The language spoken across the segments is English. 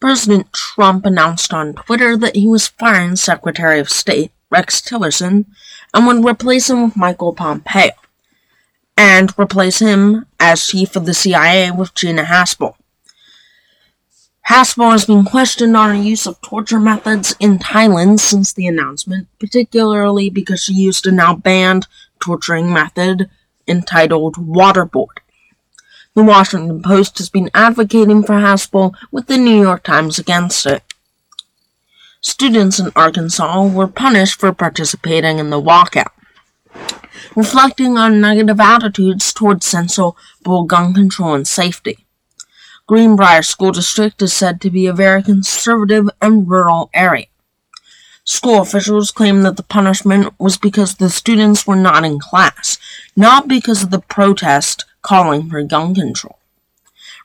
President Trump announced on Twitter that he was firing Secretary of State Rex Tillerson and would replace him with Michael Pompeo, and replace him as chief of the CIA with Gina Haspel. Haspel has been questioned on her use of torture methods in Thailand since the announcement, particularly because she used a now banned torturing method entitled waterboarding. The Washington Post has been advocating for Haspel, with the New York Times against it. Students in Arkansas were punished for participating in the walkout, reflecting on negative attitudes towards sensible gun control and safety. Greenbrier School District is said to be a very conservative and rural area. School officials claim that the punishment was because the students were not in class, not because of the protest calling for gun control.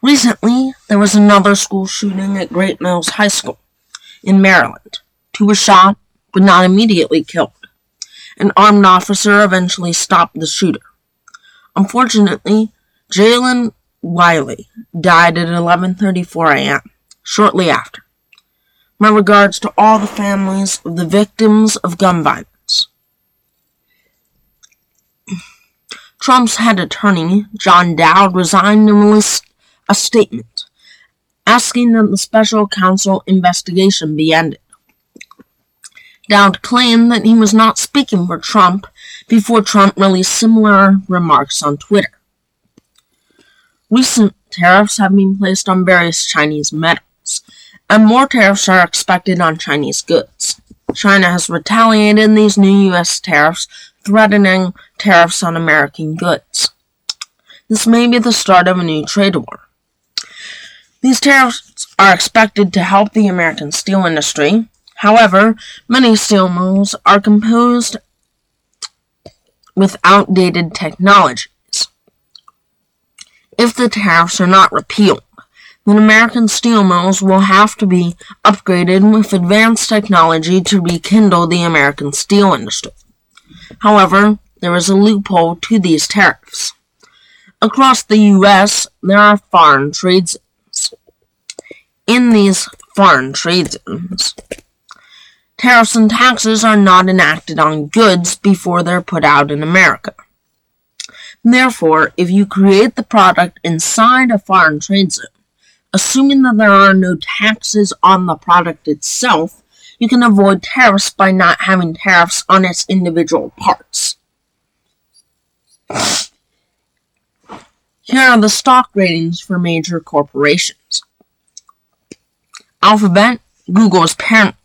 Recently, there was another school shooting at Great Mills High School in Maryland. Two were shot, but not immediately killed. An armed officer eventually stopped the shooter. Unfortunately, Jaelynn Willey died at 11:34 a.m. shortly after. My regards to all the families of the victims of gun violence. Trump's head attorney, John Dowd, resigned and released a statement asking that the special counsel investigation be ended. Dowd claimed that he was not speaking for Trump before Trump released similar remarks on Twitter. Recent tariffs have been placed on various Chinese metals, and more tariffs are expected on Chinese goods. China has retaliated in these new U.S. tariffs, threatening tariffs on American goods. This may be the start of a new trade war. These tariffs are expected to help the American steel industry. However, many steel mills are composed with outdated technologies. if the tariffs are not repealed, then American steel mills will have to be upgraded with advanced technology to rekindle the American steel industry. However, there is a loophole to these tariffs. Across the U.S., there are foreign trade zones. In these foreign trade zones, tariffs and taxes are not enacted on goods before they're put out in America. Therefore, if you create the product inside a foreign trade zone, assuming that there are no taxes on the product itself, you can avoid tariffs by not having tariffs on its individual parts. Here are the stock ratings for major corporations. Alphabet, Google's parent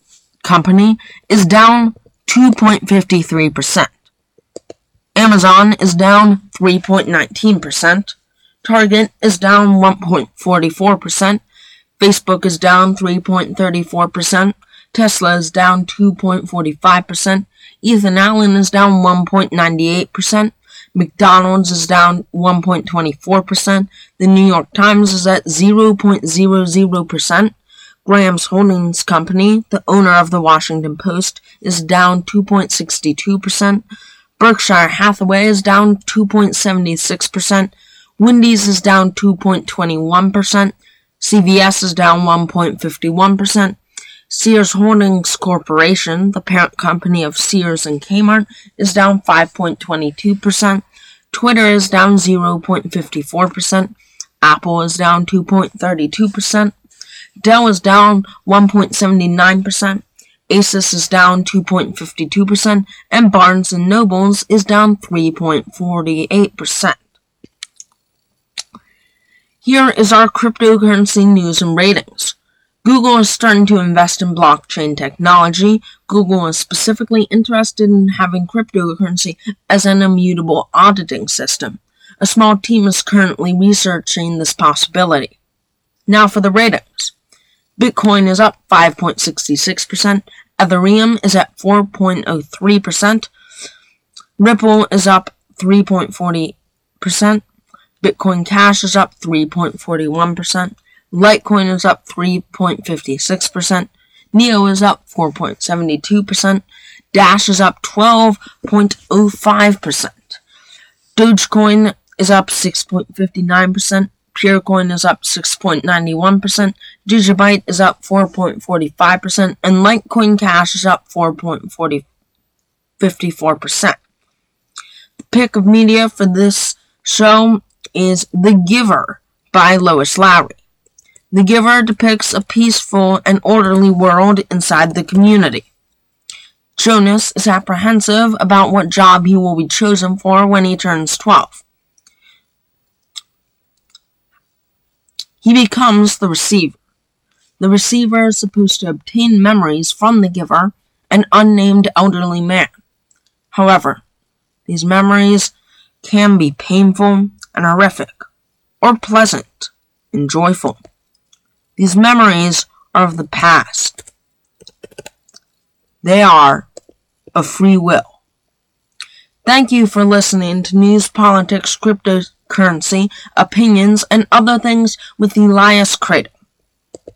company, is down 2.53%. Amazon is down 3.19%. Target is down 1.44%. Facebook is down 3.34%. Tesla is down 2.45%. Ethan Allen is down 1.98%. McDonald's is down 1.24%. The New York Times is at 0.00%. Graham's Holdings Company, the owner of the Washington Post, is down 2.62%. Berkshire Hathaway is down 2.76%. Wendy's is down 2.21%. CVS is down 1.51%. Sears Holdings Corporation, the parent company of Sears and Kmart, is down 5.22%. Twitter is down 0.54%. Apple is down 2.32%. Dell is down 1.79%. Asus is down 2.52%, and Barnes & Nobles is down 3.48%. Here is our cryptocurrency news and ratings. Google is starting to invest in blockchain technology. Google is specifically interested in having cryptocurrency as an immutable auditing system. A small team is currently researching this possibility. Now for the ratings. Bitcoin is up 5.66%, Ethereum is at 4.03%, Ripple is up 3.40%, Bitcoin Cash is up 3.41%, Litecoin is up 3.56%, NEO is up 4.72%, Dash is up 12.05%, Dogecoin is up 6.59%, Purecoin is up 6.91%, Digibyte is up 4.45%, and Litecoin Cash is up 4.54%. The pick of media for this show is The Giver by Lois Lowry. The Giver depicts a peaceful and orderly world inside the community. Jonas is apprehensive about what job he will be chosen for when he turns 12. He becomes the receiver. The receiver is supposed to obtain memories from the giver, an unnamed elderly man. However, these memories can be painful and horrific, or pleasant and joyful. These memories are of the past. They are of free will. Thank you for listening to News, Politics, Cryptocurrency, Opinions, and Other Things with Elias Crater.